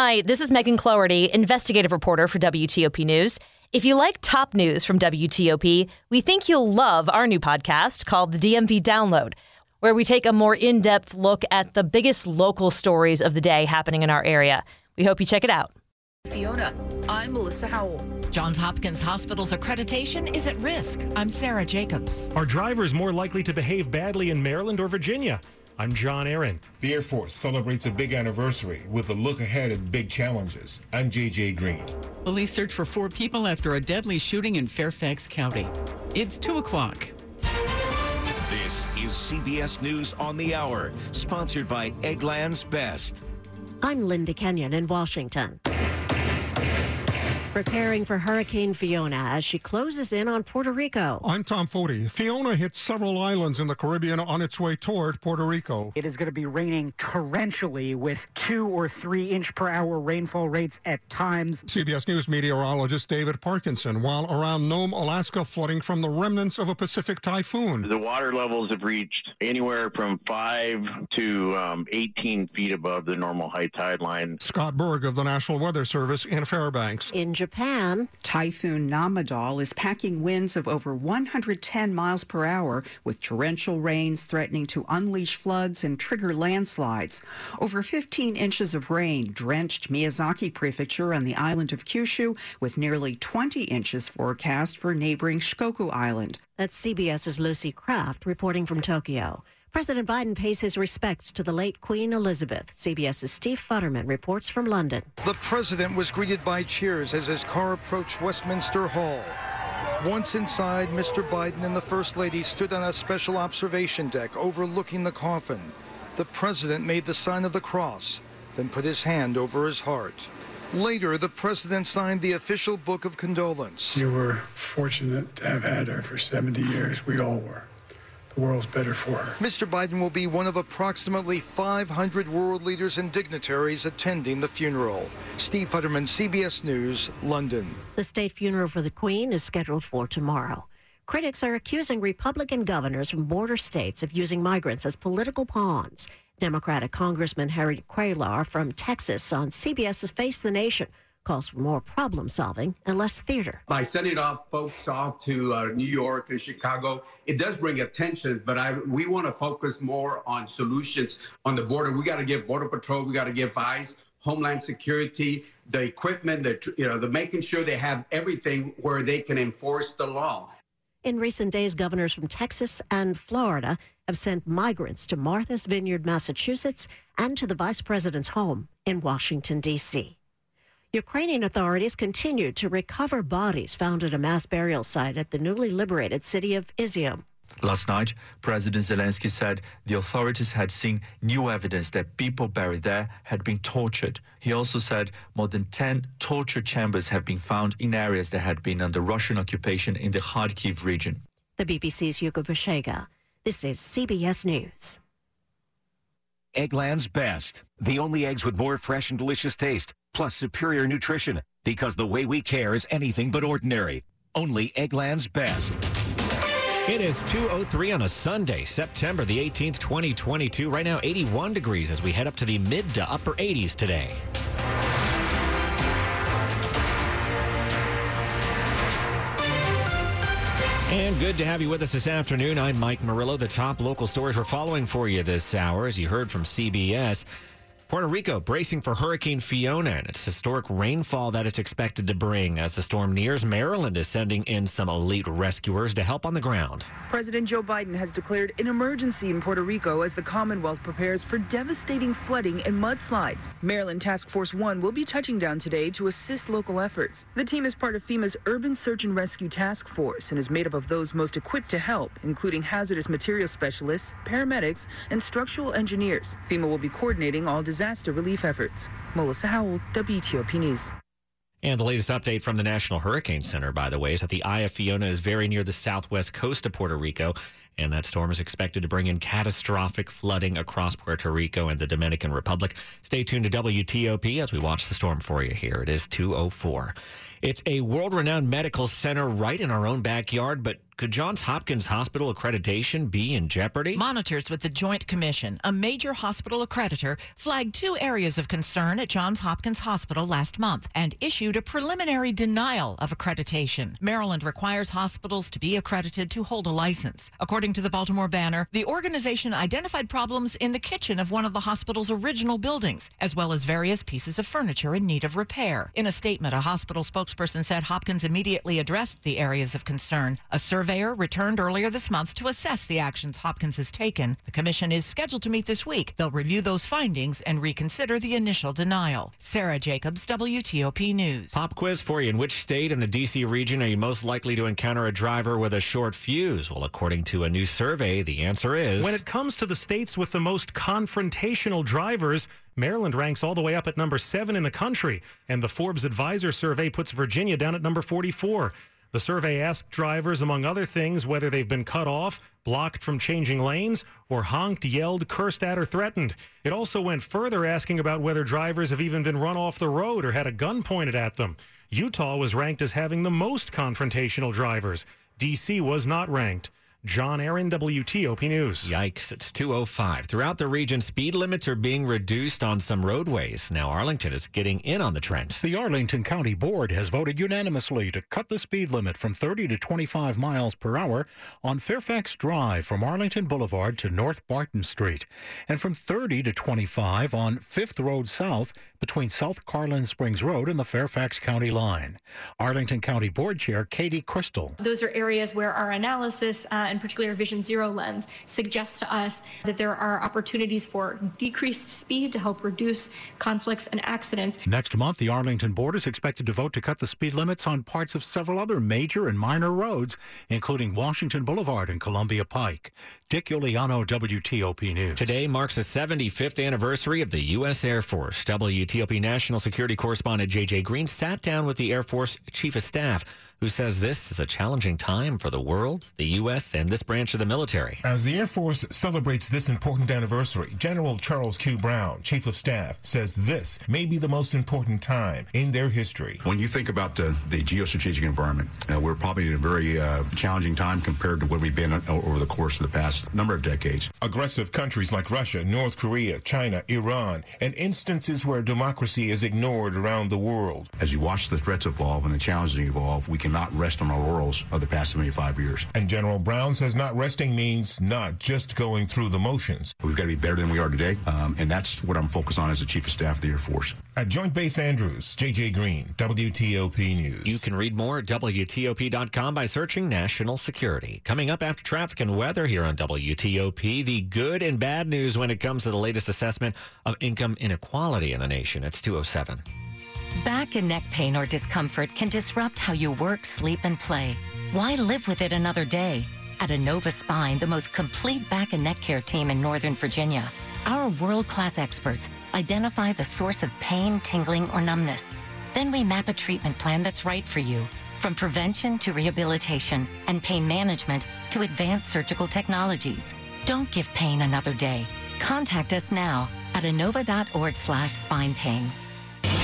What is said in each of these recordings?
Hi, this is Megan Cloherty, investigative reporter for WTOP News. If you like top news from WTOP, we think you'll love our new podcast called the DMV Download, where we take a more in depth look at the biggest local stories of the day happening in our area. We hope you check it out. Fiona, I'm Melissa Howell. Johns Hopkins Hospital's accreditation is at risk. I'm Sarah Jacobs. Are drivers more likely to behave badly in Maryland or Virginia? I'm John Aaron. The Air Force celebrates a big anniversary with a look ahead at big challenges. I'm JJ Green. Police search for four people after a deadly shooting in Fairfax County. It's 2 o'clock. This is CBS News on the Hour, sponsored by Eggland's Best. I'm Linda Kenyon in Washington preparing for Hurricane Fiona as she closes in on Puerto Rico. I'm Tom Foti. Fiona hit several islands in the Caribbean on its way toward Puerto Rico. It is going to be raining torrentially with two or three inch per hour rainfall rates at times. CBS News meteorologist David Parkinson. While around Nome, Alaska, flooding from the remnants of a Pacific typhoon. The water levels have reached anywhere from 5 to um, 18 feet above the normal high tide line. Scott Berg of the National Weather Service in Fairbanks. In Japan. Typhoon Nanmadol is packing winds of over 110 miles per hour with torrential rains threatening to unleash floods and trigger landslides. Over 15 inches of rain drenched Miyazaki Prefecture on the island of Kyushu with nearly 20 inches forecast for neighboring Shikoku Island. That's CBS's Lucy Kraft reporting from Tokyo. President Biden pays his respects to the late Queen Elizabeth. CBS's Steve Futterman reports from London. The president was greeted by cheers as his car approached Westminster Hall. Once inside, Mr. Biden and the First Lady stood on a special observation deck overlooking the coffin. The president made the sign of the cross, then put his hand over his heart. Later, the president signed the official book of condolence. You were fortunate to have had her for 70 years. We all were the world's better for her. Mr. Biden will be one of approximately 500 world leaders and dignitaries attending the funeral. Steve Futterman, CBS News, London. The state funeral for the Queen is scheduled for tomorrow. Critics are accusing Republican governors from border states of using migrants as political pawns. Democratic Congressman Harry Cuellar from Texas on CBS's Face the Nation calls for more problem solving and less theater. By sending off folks off to uh, New York and Chicago, it does bring attention, but I we want to focus more on solutions on the border. We got to give Border Patrol, we got to give ICE, Homeland Security, the equipment, the you know, the making sure they have everything where they can enforce the law. In recent days, governors from Texas and Florida have sent migrants to Martha's Vineyard, Massachusetts, and to the vice president's home in Washington, D.C. Ukrainian authorities continued to recover bodies found at a mass burial site at the newly liberated city of Izium. Last night, President Zelensky said the authorities had seen new evidence that people buried there had been tortured. He also said more than 10 torture chambers have been found in areas that had been under Russian occupation in the Kharkiv region. The BBC's Hugo Bachega. This is CBS News. Eggland's Best. The only eggs with more fresh and delicious taste plus superior nutrition because the way we care is anything but ordinary. Only Eggland's best. It is 2.03 on a Sunday, September the 18th, 2022. Right now, 81 degrees as we head up to the mid to upper 80s today. And good to have you with us this afternoon. I'm Mike Murillo. The top local stories we're following for you this hour, as you heard from CBS. Puerto Rico bracing for Hurricane Fiona and its historic rainfall that it's expected to bring as the storm nears. Maryland is sending in some elite rescuers to help on the ground. President Joe Biden has declared an emergency in Puerto Rico as the Commonwealth prepares for devastating flooding and mudslides. Maryland Task Force One will be touching down today to assist local efforts. The team is part of FEMA's Urban Search and Rescue Task Force and is made up of those most equipped to help, including hazardous material specialists, paramedics, and structural engineers. FEMA will be coordinating all disaster relief efforts. Melissa Howell, WTOP News. And the latest update from the National Hurricane Center, by the way, is that the eye of Fiona is very near the southwest coast of Puerto Rico And that storm is expected to bring in catastrophic flooding across Puerto Rico and the Dominican Republic. Stay tuned to WTOP as we watch the storm for you here. It is 204. It's a world renowned medical center right in our own backyard, but could Johns Hopkins Hospital accreditation be in jeopardy? Monitors with the Joint Commission, a major hospital accreditor, flagged two areas of concern at Johns Hopkins Hospital last month and issued a preliminary denial of accreditation. Maryland requires hospitals to be accredited to hold a license. According to the Baltimore Banner, the organization identified problems in the kitchen of one of the hospital's original buildings, as well as various pieces of furniture in need of repair. In a statement, a hospital spokesperson said Hopkins immediately addressed the areas of concern. A surveyor returned earlier this month to assess the actions Hopkins has taken. The commission is scheduled to meet this week. They'll review those findings and reconsider the initial denial. Sarah Jacobs, WTOP News. Pop quiz for you. In which state in the D.C. region are you most likely to encounter a driver with a short fuse? Well, according to a new survey, the answer is. When it comes to the states with the most confrontational drivers, Maryland ranks all the way up at number seven in the country, and the Forbes Advisor survey puts Virginia down at number 44. The survey asked drivers, among other things, whether they've been cut off, blocked from changing lanes, or honked, yelled, cursed at, or threatened. It also went further asking about whether drivers have even been run off the road or had a gun pointed at them. Utah was ranked as having the most confrontational drivers. D.C. was not ranked. John Aaron, WTOP News. Yikes, it's 205. Throughout the region, speed limits are being reduced on some roadways. Now, Arlington is getting in on the trend. The Arlington County Board has voted unanimously to cut the speed limit from 30 to 25 miles per hour on Fairfax Drive from Arlington Boulevard to North Barton Street, and from 30 to 25 on Fifth Road South between South Carlin Springs Road and the Fairfax County line. Arlington County Board Chair Katie Cristol. Those are areas where our analysis, uh, and particularly our Vision Zero lens, suggests to us that there are opportunities for decreased speed to help reduce conflicts and accidents. Next month, the Arlington Board is expected to vote to cut the speed limits on parts of several other major and minor roads, including Washington Boulevard and Columbia Pike. Dick Uliano, WTOP News. Today marks the 75th anniversary of the U.S. Air Force. WTOP National Security Correspondent J.J. Green sat down with the Air Force Chief of Staff who says this is a challenging time for the world, the U.S., and this branch of the military. As the Air Force celebrates this important anniversary, General Charles Q. Brown, Chief of Staff, says this may be the most important time in their history. When you think about uh, the geostrategic environment, uh, we're probably in a very uh, challenging time compared to where we've been over the course of the past number of decades. Aggressive countries like Russia, North Korea, China, Iran, and instances where democracy is ignored around the world. As you watch the threats evolve and the challenges evolve, we can cannot rest on our laurels of the past 75 years. And General Brown says not resting means not just going through the motions. We've got to be better than we are today, um, and that's what I'm focused on as the Chief of Staff of the Air Force. At Joint Base Andrews, JJ Green, WTOP News. You can read more at WTOP.com by searching National Security. Coming up after traffic and weather here on WTOP, the good and bad news when it comes to the latest assessment of income inequality in the nation. It's 207. Back and neck pain or discomfort can disrupt how you work, sleep, and play. Why live with it another day? At Inova Spine, the most complete back and neck care team in Northern Virginia, our world class experts identify the source of pain, tingling, or numbness. Then we map a treatment plan that's right for you, from prevention to rehabilitation and pain management to advanced surgical technologies. Don't give pain another day. Contact us now at inova.org slash spine pain.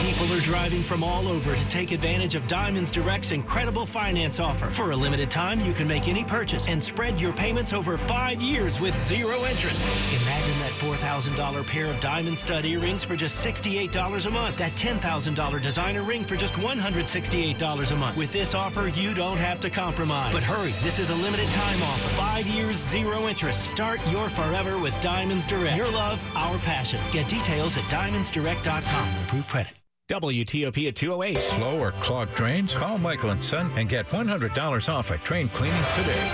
People are driving from all over to take advantage of Diamonds Direct's incredible finance offer. For a limited time, you can make any purchase and spread your payments over five years with zero interest. Imagine that $4,000 pair of diamond stud earrings for just $68 a month. That $10,000 designer ring for just $168 a month. With this offer, you don't have to compromise. But hurry, this is a limited time offer. Five years, zero interest. Start your forever with Diamonds Direct. Your love, our passion. Get details at diamondsdirect.com. Approved credit. WTOP at 208. Slow or clogged drains? Call Michael and Son and get $100 off at train cleaning today.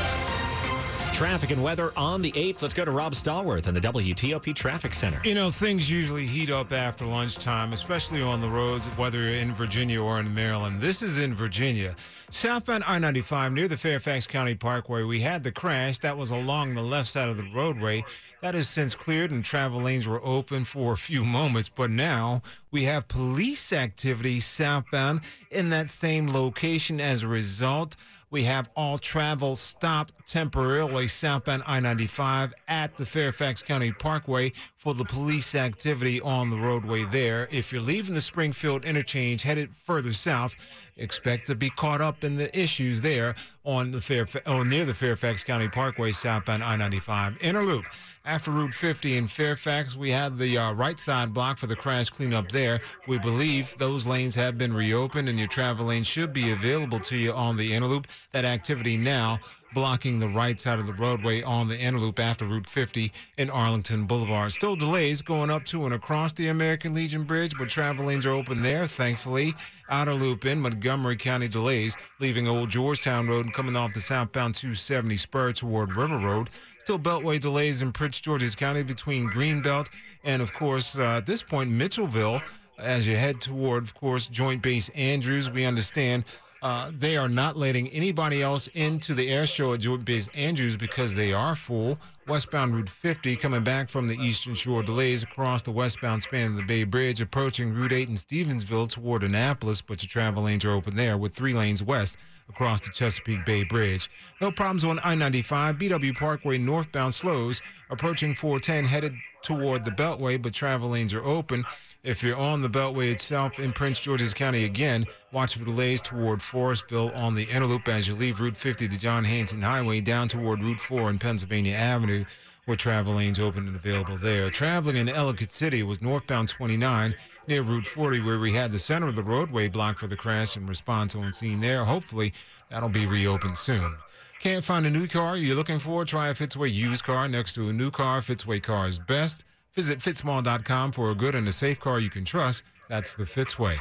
Traffic and weather on the 8th. Let's go to Rob Stallworth in the WTOP Traffic Center. You know, things usually heat up after lunchtime, especially on the roads, whether you're in Virginia or in Maryland. This is in Virginia. Southbound I 95 near the Fairfax County Parkway, we had the crash. That was along the left side of the roadway. That has since cleared and travel lanes were open for a few moments. But now we have police activity southbound in that same location. As a result, we have all travel stopped temporarily southbound I 95 at the Fairfax County Parkway for the police activity on the roadway there. If you're leaving the Springfield interchange headed further south, expect to be caught up in the issues there on the Fairfa- oh, near the Fairfax County Parkway southbound I 95. Inner loop after Route 50 in Fairfax, we had the uh, right side block for the crash cleanup there. We believe those lanes have been reopened and your travel lane should be available to you on the inner loop. That activity now blocking the right side of the roadway on the inner loop after Route 50 in Arlington Boulevard. Still delays going up to and across the American Legion Bridge, but travel lanes are open there, thankfully. Outer loop in Montgomery County delays, leaving Old Georgetown Road and coming off the southbound 270 spur toward River Road. Still beltway delays in Prince George's County between Greenbelt and, of course, uh, at this point, Mitchellville as you head toward, of course, Joint Base Andrews. We understand uh, they are not letting anybody else into the air show at Joint Base Andrews because they are full. Westbound Route 50 coming back from the Eastern Shore delays across the westbound span of the Bay Bridge, approaching Route 8 in Stevensville toward Annapolis, but your travel lanes are open there with three lanes west across the Chesapeake Bay Bridge. No problems on I 95. BW Parkway northbound slows approaching 410 headed toward the Beltway, but travel lanes are open. If you're on the Beltway itself in Prince George's County again, watch for delays toward Forestville on the inner loop as you leave Route 50 to John Hanson Highway down toward Route 4 and Pennsylvania Avenue, where travel lanes open and available there. Traveling in Ellicott City was northbound 29 near Route 40, where we had the center of the roadway blocked for the crash and response on scene there. Hopefully, that'll be reopened soon. Can't find a new car you're looking for? Try a Fitzway used car next to a new car. Fitzway car is best. Visit fitzmall.com for a good and a safe car you can trust. That's the Fitzway.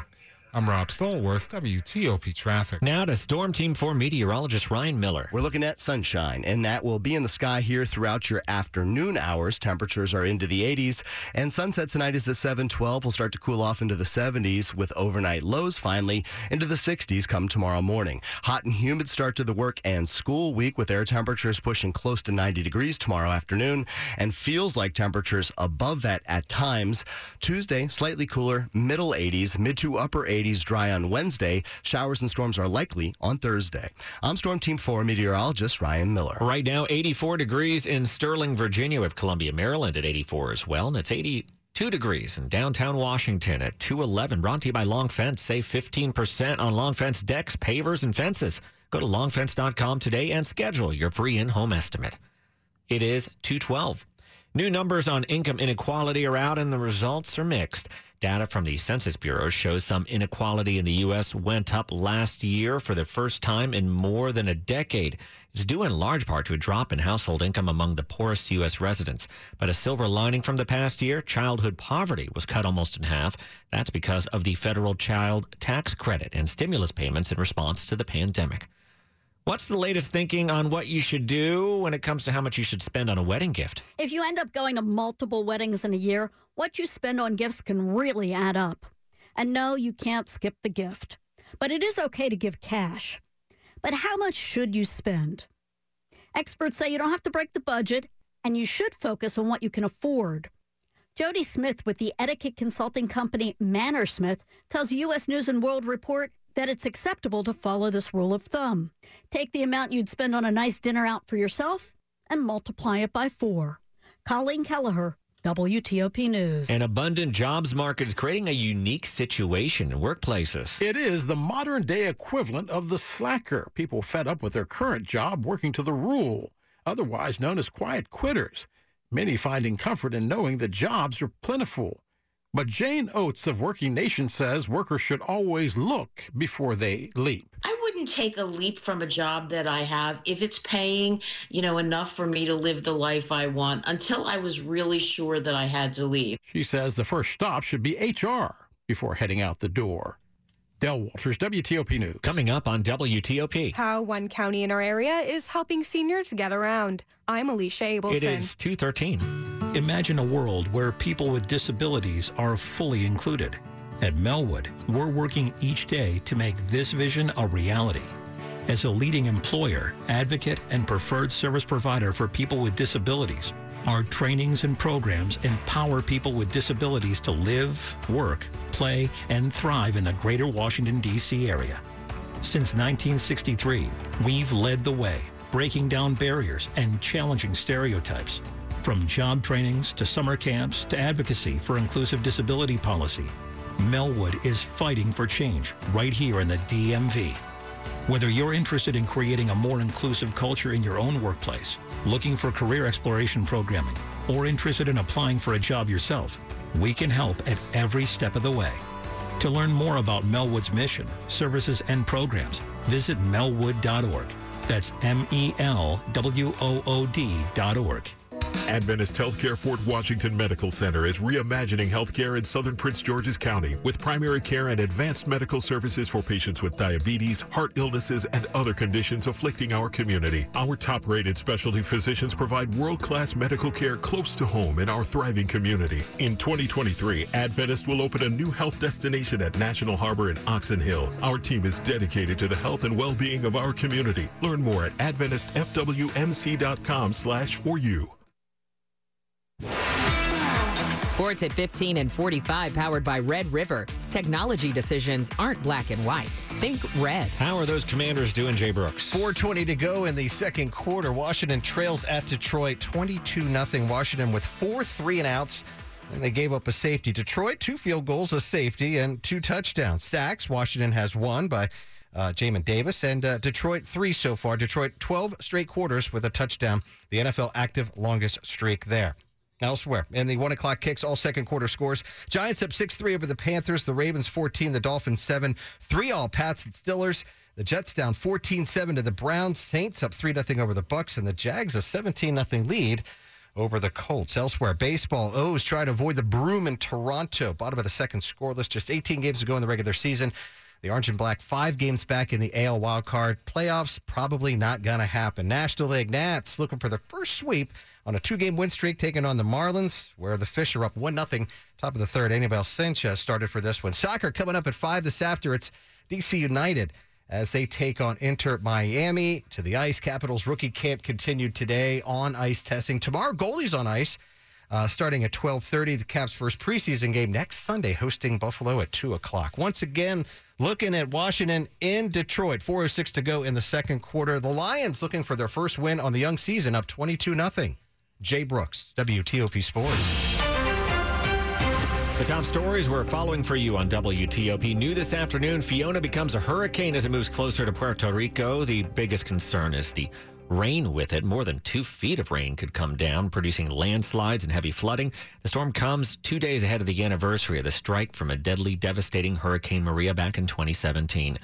I'm Rob Stallworth, WTOP Traffic. Now to Storm Team 4 meteorologist Ryan Miller. We're looking at sunshine, and that will be in the sky here throughout your afternoon hours. Temperatures are into the 80s, and sunset tonight is at 712. We'll start to cool off into the 70s with overnight lows finally into the 60s come tomorrow morning. Hot and humid start to the work and school week with air temperatures pushing close to 90 degrees tomorrow afternoon, and feels like temperatures above that at times. Tuesday, slightly cooler, middle 80s, mid to upper 80s. 80s dry on Wednesday. Showers and storms are likely on Thursday. I'm Storm Team 4 meteorologist Ryan Miller. Right now, 84 degrees in Sterling, Virginia, with Columbia, Maryland at 84 as well. And it's 82 degrees in downtown Washington at 211. Brought to you by Long Fence. Save 15% on Long Fence decks, pavers, and fences. Go to longfence.com today and schedule your free in-home estimate. It is 212. New numbers on income inequality are out and the results are mixed. Data from the Census Bureau shows some inequality in the U.S. went up last year for the first time in more than a decade. It's due in large part to a drop in household income among the poorest U.S. residents. But a silver lining from the past year, childhood poverty was cut almost in half. That's because of the federal child tax credit and stimulus payments in response to the pandemic. What's the latest thinking on what you should do when it comes to how much you should spend on a wedding gift? If you end up going to multiple weddings in a year, what you spend on gifts can really add up. And no, you can't skip the gift. But it is okay to give cash. But how much should you spend? Experts say you don't have to break the budget, and you should focus on what you can afford. Jody Smith with the etiquette consulting company Mannersmith tells U.S. News and World Report that it's acceptable to follow this rule of thumb. Take the amount you'd spend on a nice dinner out for yourself and multiply it by four. Colleen Kelleher, WTOP News. An abundant jobs market is creating a unique situation in workplaces. It is the modern day equivalent of the slacker, people fed up with their current job working to the rule, otherwise known as quiet quitters. Many finding comfort in knowing that jobs are plentiful. But Jane Oates of Working Nation says workers should always look before they leap. I wouldn't take a leap from a job that I have if it's paying, you know, enough for me to live the life I want until I was really sure that I had to leave. She says the first stop should be HR before heading out the door. Del Walters, WTOP News. Coming up on WTOP. How one county in our area is helping seniors get around. I'm Alicia Abelson. It is 213. Imagine a world where people with disabilities are fully included. At Melwood, we're working each day to make this vision a reality. as a leading employer, advocate, and preferred service provider for people with disabilities. Our trainings and programs empower people with disabilities to live, work, play, and thrive in the greater Washington, D.C. area. Since 1963, we've led the way, breaking down barriers and challenging stereotypes. From job trainings to summer camps to advocacy for inclusive disability policy, Melwood is fighting for change right here in the DMV. Whether you're interested in creating a more inclusive culture in your own workplace, looking for career exploration programming, or interested in applying for a job yourself, we can help at every step of the way. To learn more about Melwood's mission, services, and programs, visit melwood.org. That's M-E-L-W-O-O-D dot org. Adventist Healthcare Fort Washington Medical Center is reimagining healthcare in southern Prince George's County with primary care and advanced medical services for patients with diabetes, heart illnesses, and other conditions afflicting our community. Our top-rated specialty physicians provide world-class medical care close to home in our thriving community. In 2023, Adventist will open a new health destination at National Harbor in Oxon Hill. Our team is dedicated to the health and well-being of our community. Learn more at adventistfwmc.com slash for you. Sports at 15 and 45, powered by Red River. Technology decisions aren't black and white. Think red. How are those commanders doing, Jay Brooks? 420 to go in the second quarter. Washington trails at Detroit 22 0. Washington with four three and outs. And they gave up a safety. Detroit, two field goals, a safety, and two touchdowns. Sacks. Washington has one by uh, Jamin Davis, and uh, Detroit three so far. Detroit 12 straight quarters with a touchdown. The NFL active longest streak there. Elsewhere, in the one o'clock kicks, all second quarter scores. Giants up 6 3 over the Panthers. The Ravens 14, the Dolphins 7. 3 all Pats and Stillers. The Jets down 14 7 to the Browns. Saints up 3 0 over the Bucks. And the Jags a 17 0 lead over the Colts. Elsewhere, baseball O's trying to avoid the broom in Toronto. Bottom of the second scoreless. Just 18 games to go in the regular season. The Orange and Black five games back in the AL wildcard. Playoffs probably not going to happen. National League Nats looking for their first sweep on a two-game win streak taking on the Marlins, where the Fish are up 1-0. Top of the third, Anibal Sanchez started for this one. Soccer coming up at 5 this after. It's DC United as they take on Inter Miami to the ice. Capitals rookie camp continued today on ice testing. Tomorrow, goalies on ice. Uh, starting at 12.30, the Caps' first preseason game next Sunday, hosting Buffalo at 2 o'clock. Once again, looking at Washington in Detroit. 4.06 to go in the second quarter. The Lions looking for their first win on the young season, up 22 0 Jay Brooks, WTOP Sports. The top stories we're following for you on WTOP. New this afternoon, Fiona becomes a hurricane as it moves closer to Puerto Rico. The biggest concern is the rain with it. More than two feet of rain could come down, producing landslides and heavy flooding. The storm comes two days ahead of the anniversary of the strike from a deadly, devastating Hurricane Maria back in 2017.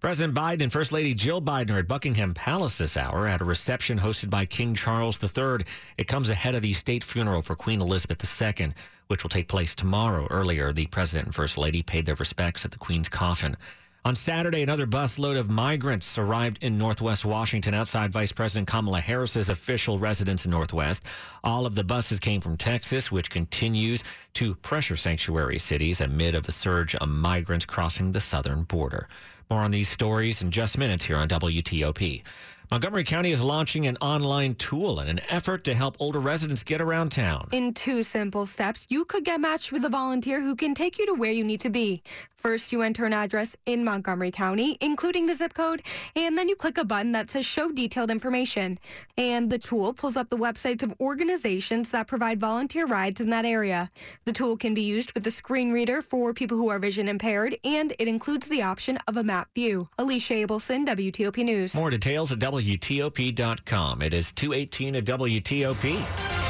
President Biden and First Lady Jill Biden are at Buckingham Palace this hour at a reception hosted by King Charles III. It comes ahead of the state funeral for Queen Elizabeth II, which will take place tomorrow. Earlier, the President and First Lady paid their respects at the Queen's coffin. On Saturday, another busload of migrants arrived in Northwest Washington outside Vice President Kamala Harris's official residence in Northwest. All of the buses came from Texas, which continues to pressure sanctuary cities amid of a surge of migrants crossing the southern border. More on these stories in just minutes here on WTOP. Montgomery County is launching an online tool in an effort to help older residents get around town. In two simple steps, you could get matched with a volunteer who can take you to where you need to be. First, you enter an address in Montgomery County, including the zip code, and then you click a button that says Show Detailed Information. And the tool pulls up the websites of organizations that provide volunteer rides in that area. The tool can be used with a screen reader for people who are vision impaired, and it includes the option of a map view. Alicia Abelson, WTOP News. More details at WTOP.com. It is 218 at WTOP.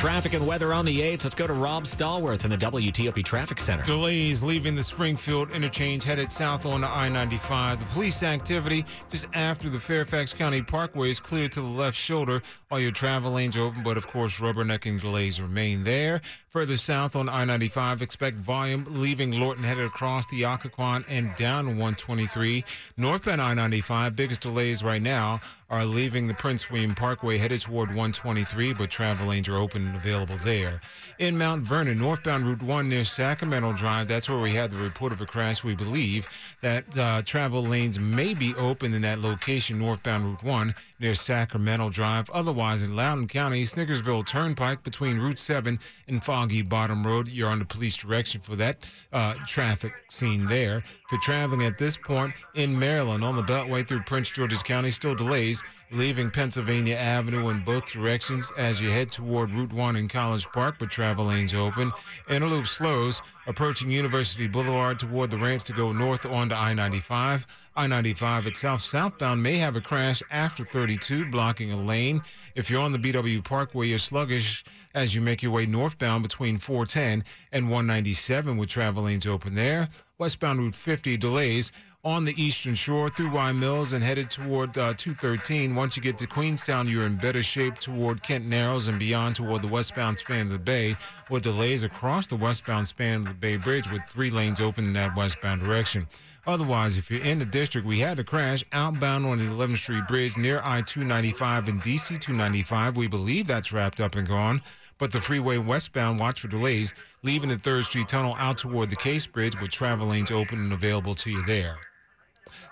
Traffic and weather on the 8th. Let's go to Rob Stallworth in the WTOP Traffic Center. Delays leaving the Springfield interchange headed south on I 95. The police activity just after the Fairfax County Parkway is cleared to the left shoulder while your travel lanes are open, but of course, rubbernecking delays remain there. Further south on I 95, expect volume leaving Lorton headed across the Occoquan and down 123. Northbound I 95, biggest delays right now are leaving the Prince William Parkway headed toward 123, but travel lanes are open available there. In Mount Vernon, northbound Route 1 near Sacramento Drive, that's where we had the report of a crash. We believe that uh, travel lanes may be open in that location, northbound Route 1 near Sacramento Drive. Otherwise, in Loudoun County, Snickersville Turnpike between Route 7 and Foggy Bottom Road, you're under police direction for that uh, traffic scene there. For traveling at this point in Maryland on the Beltway through Prince George's County, still delays leaving Pennsylvania Avenue in both directions as you head toward Route 1 in College Park, but travel lanes open. Interloop slows approaching University Boulevard toward the ramps to go north onto I-95. I-95 itself southbound may have a crash after 32, blocking a lane. If you're on the BW Parkway, you're sluggish as you make your way northbound between 410 and 197 with travel lanes open there. Westbound Route 50 delays on the eastern shore through Wye Mills and headed toward uh, 213. Once you get to Queenstown, you're in better shape toward Kent Narrows and beyond toward the westbound span of the bay, with delays across the westbound span of the Bay Bridge with three lanes open in that westbound direction. Otherwise, if you're in the district, we had a crash outbound on the 11th Street Bridge near I-295 and DC-295. We believe that's wrapped up and gone. But the freeway westbound, watch for delays, leaving the 3rd Street Tunnel out toward the Case Bridge with travel lanes open and available to you there.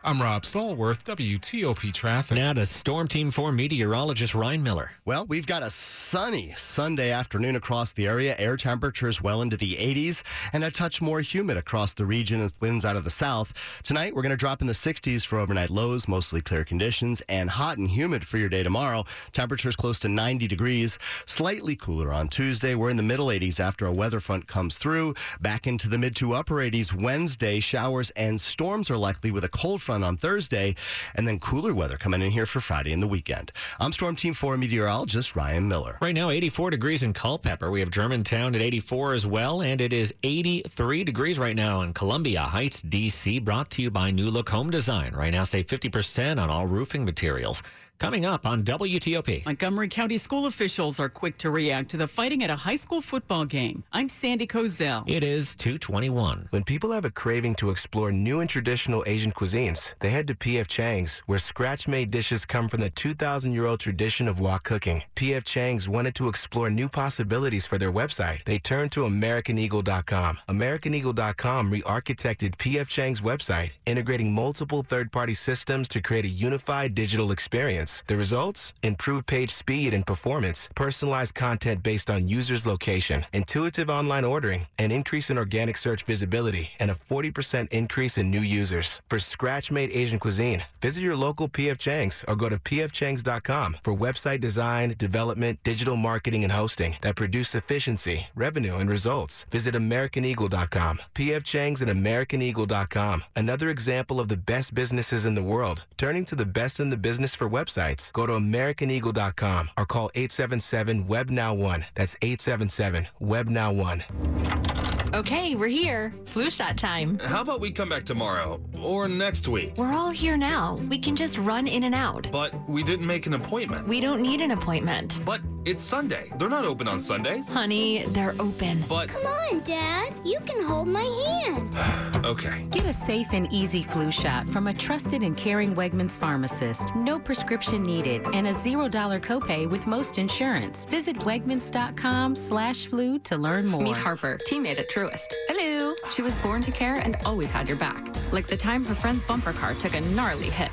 I'm Rob Stallworth, WTOP Traffic. Now to Storm Team 4 meteorologist Ryan Miller. Well, we've got a sunny Sunday afternoon across the area. Air temperatures well into the 80s and a touch more humid across the region with winds out of the south. Tonight, we're going to drop in the 60s for overnight lows, mostly clear conditions, and hot and humid for your day tomorrow. Temperatures close to 90 degrees, slightly cooler on Tuesday. We're in the middle 80s after a weather front comes through. Back into the mid to upper 80s Wednesday. Showers and storms are likely with a cold front on Thursday, and then cooler weather coming in here for Friday and the weekend. I'm Storm Team 4 meteorologist Ryan Miller. Right now, 84 degrees in Culpeper. We have Germantown at 84 as well, and it is 83 degrees right now in Columbia Heights, D.C., brought to you by New Look Home Design. Right now, save 50% on all roofing materials. Coming up on WTOP. Montgomery County school officials are quick to react to the fighting at a high school football game. I'm Sandy Kozel. It is 221. When people have a craving to explore new and traditional Asian cuisines, they head to P.F. Chang's, where scratch-made dishes come from the 2,000-year-old tradition of wok cooking. P.F. Chang's wanted to explore new possibilities for their website. They turned to AmericanEagle.com. AmericanEagle.com re-architected P.F. Chang's website, integrating multiple third-party systems to create a unified digital experience. The results? Improved page speed and performance, personalized content based on users' location, intuitive online ordering, an increase in organic search visibility, and a 40% increase in new users. For scratch-made Asian cuisine, visit your local PF Chang's or go to pfchangs.com for website design, development, digital marketing, and hosting that produce efficiency, revenue, and results. Visit AmericanEagle.com. PF Chang's and AmericanEagle.com. Another example of the best businesses in the world, turning to the best in the business for websites websites, go to AmericanEagle.com or call 877-WEB-NOW1. That's 877-WEB-NOW1. Okay, we're here. Flu shot time. How about we come back tomorrow or next week? We're all here now. We can just run in and out. But we didn't make an appointment. We don't need an appointment. But it's Sunday. They're not open on Sundays. Honey, they're open. But Come on, Dad. You can hold my hand. okay. Get a safe and easy flu shot from a trusted and caring Wegmans pharmacist. No prescription needed and a $0 copay with most insurance. Visit wegmans.com slash flu to learn more. Meet Harper, teammate at Truist. Hello. She was born to care and always had your back. Like the time her friend's bumper car took a gnarly hit.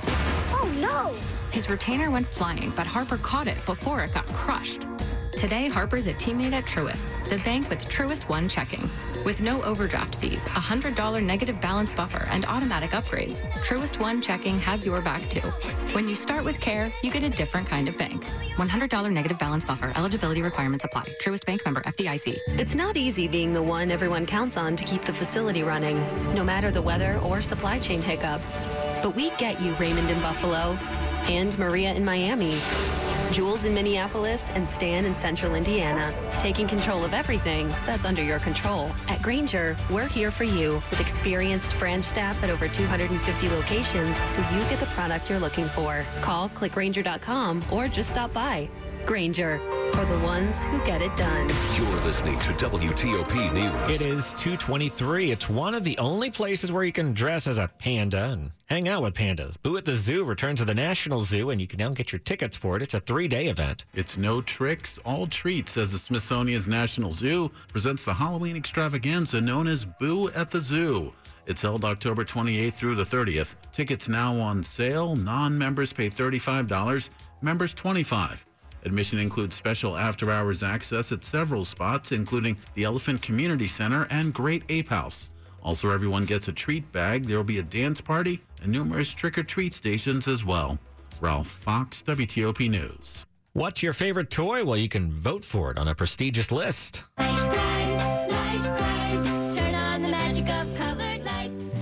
Oh, no. His retainer went flying, but Harper caught it before it got crushed. Today, Harper's a teammate at Truist, the bank with Truist One checking. With no overdraft fees, a $100 negative balance buffer, and automatic upgrades, Truist One checking has your back too. When you start with care, you get a different kind of bank. $100 negative balance buffer. Eligibility requirements apply. Truist Bank member FDIC. It's not easy being the one everyone counts on to keep the facility running, no matter the weather or supply chain hiccup. But we get you, Raymond in Buffalo, and Maria in Miami. Jules in Minneapolis and Stan in Central Indiana, taking control of everything that's under your control. At Grainger, we're here for you with experienced branch staff at over 250 locations so you get the product you're looking for. Call clickgranger.com or just stop by. Grainger, for the ones who get it done. You're listening to WTOP News. It is 223. It's one of the only places where you can dress as a panda and hang out with pandas. Boo at the Zoo returns to the National Zoo, and you can now get your tickets for it. It's a three-day event. It's no tricks, all treats as the Smithsonian's National Zoo presents the Halloween extravaganza known as Boo at the Zoo. It's held October 28th through the 30th. Tickets now on sale. Non-members pay $35, members 25. Admission includes special after-hours access at several spots, including the Elephant Community Center and Great Ape House. Also, everyone gets a treat bag. There will be a dance party and numerous trick-or-treat stations as well. Ralph Fox, WTOP News. What's your favorite toy? Well, you can vote for it on a prestigious list.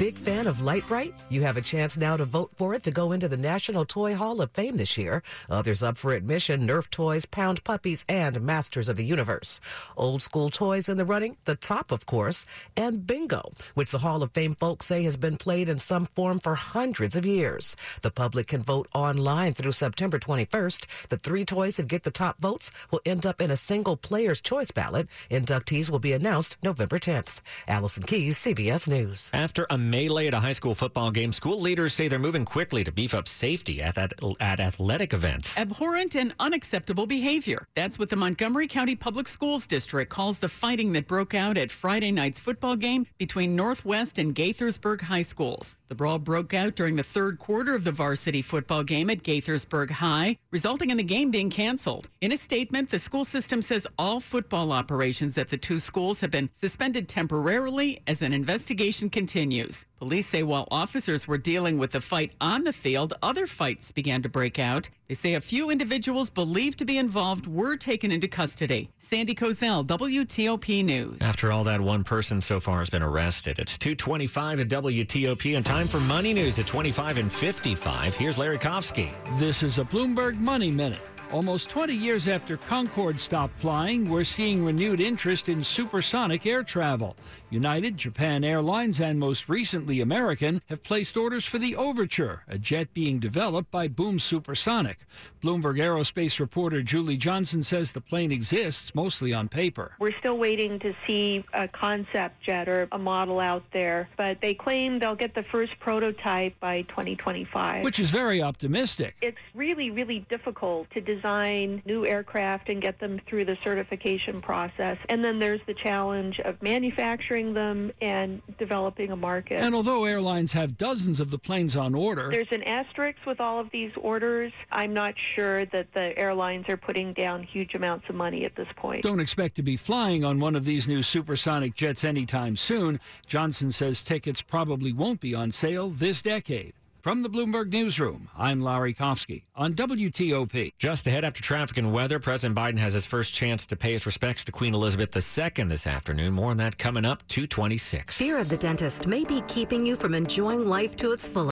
Big fan of Lite-Brite? You have a chance now to vote for it to go into the National Toy Hall of Fame this year. Others up for admission Nerf toys, Pound Puppies, and Masters of the Universe. Old school toys in the running, the top, of course, and Bingo, which the Hall of Fame folks say has been played in some form for hundreds of years. The public can vote online through September 21st. The three toys that get the top votes will end up in a single player's choice ballot. Inductees will be announced November 10th. Allison Keys, CBS News. After a melee at a high school football game, school leaders say they're moving quickly to beef up safety at, at, at athletic events. Abhorrent and unacceptable behavior. That's what the Montgomery County Public Schools District calls the fighting that broke out at Friday night's football game between Northwest and Gaithersburg High Schools. The brawl broke out during the third quarter of the varsity football game at Gaithersburg High, resulting in the game being canceled. In a statement, the school system says all football operations at the two schools have been suspended temporarily as an investigation continues. Police say while officers were dealing with the fight on the field, other fights began to break out. They say a few individuals believed to be involved were taken into custody. Sandy Kozel, WTOP News. After all that, one person so far has been arrested. It's 225 at WTOP and time for Money News at 25 and 55. Here's Larry Kofsky. This is a Bloomberg Money Minute. Almost 20 years after Concorde stopped flying, we're seeing renewed interest in supersonic air travel. United, Japan Airlines, and most recently American have placed orders for the Overture, a jet being developed by Boom Supersonic. Bloomberg Aerospace reporter Julie Johnson says the plane exists mostly on paper. We're still waiting to see a concept jet or a model out there, but they claim they'll get the first prototype by 2025. Which is very optimistic. It's really, really difficult to design new aircraft and get them through the certification process. And then there's the challenge of manufacturing them and developing a market. And although airlines have dozens of the planes on order, there's an asterisk with all of these orders. I'm not sure that the airlines are putting down huge amounts of money at this point. Don't expect to be flying on one of these new supersonic jets anytime soon. Johnson says tickets probably won't be on sale this decade. From the Bloomberg Newsroom, I'm Larry Kofsky on WTOP. Just ahead after traffic and weather, President Biden has his first chance to pay his respects to Queen Elizabeth II this afternoon. More on that coming up, 226. Fear of the dentist may be keeping you from enjoying life to its fullest.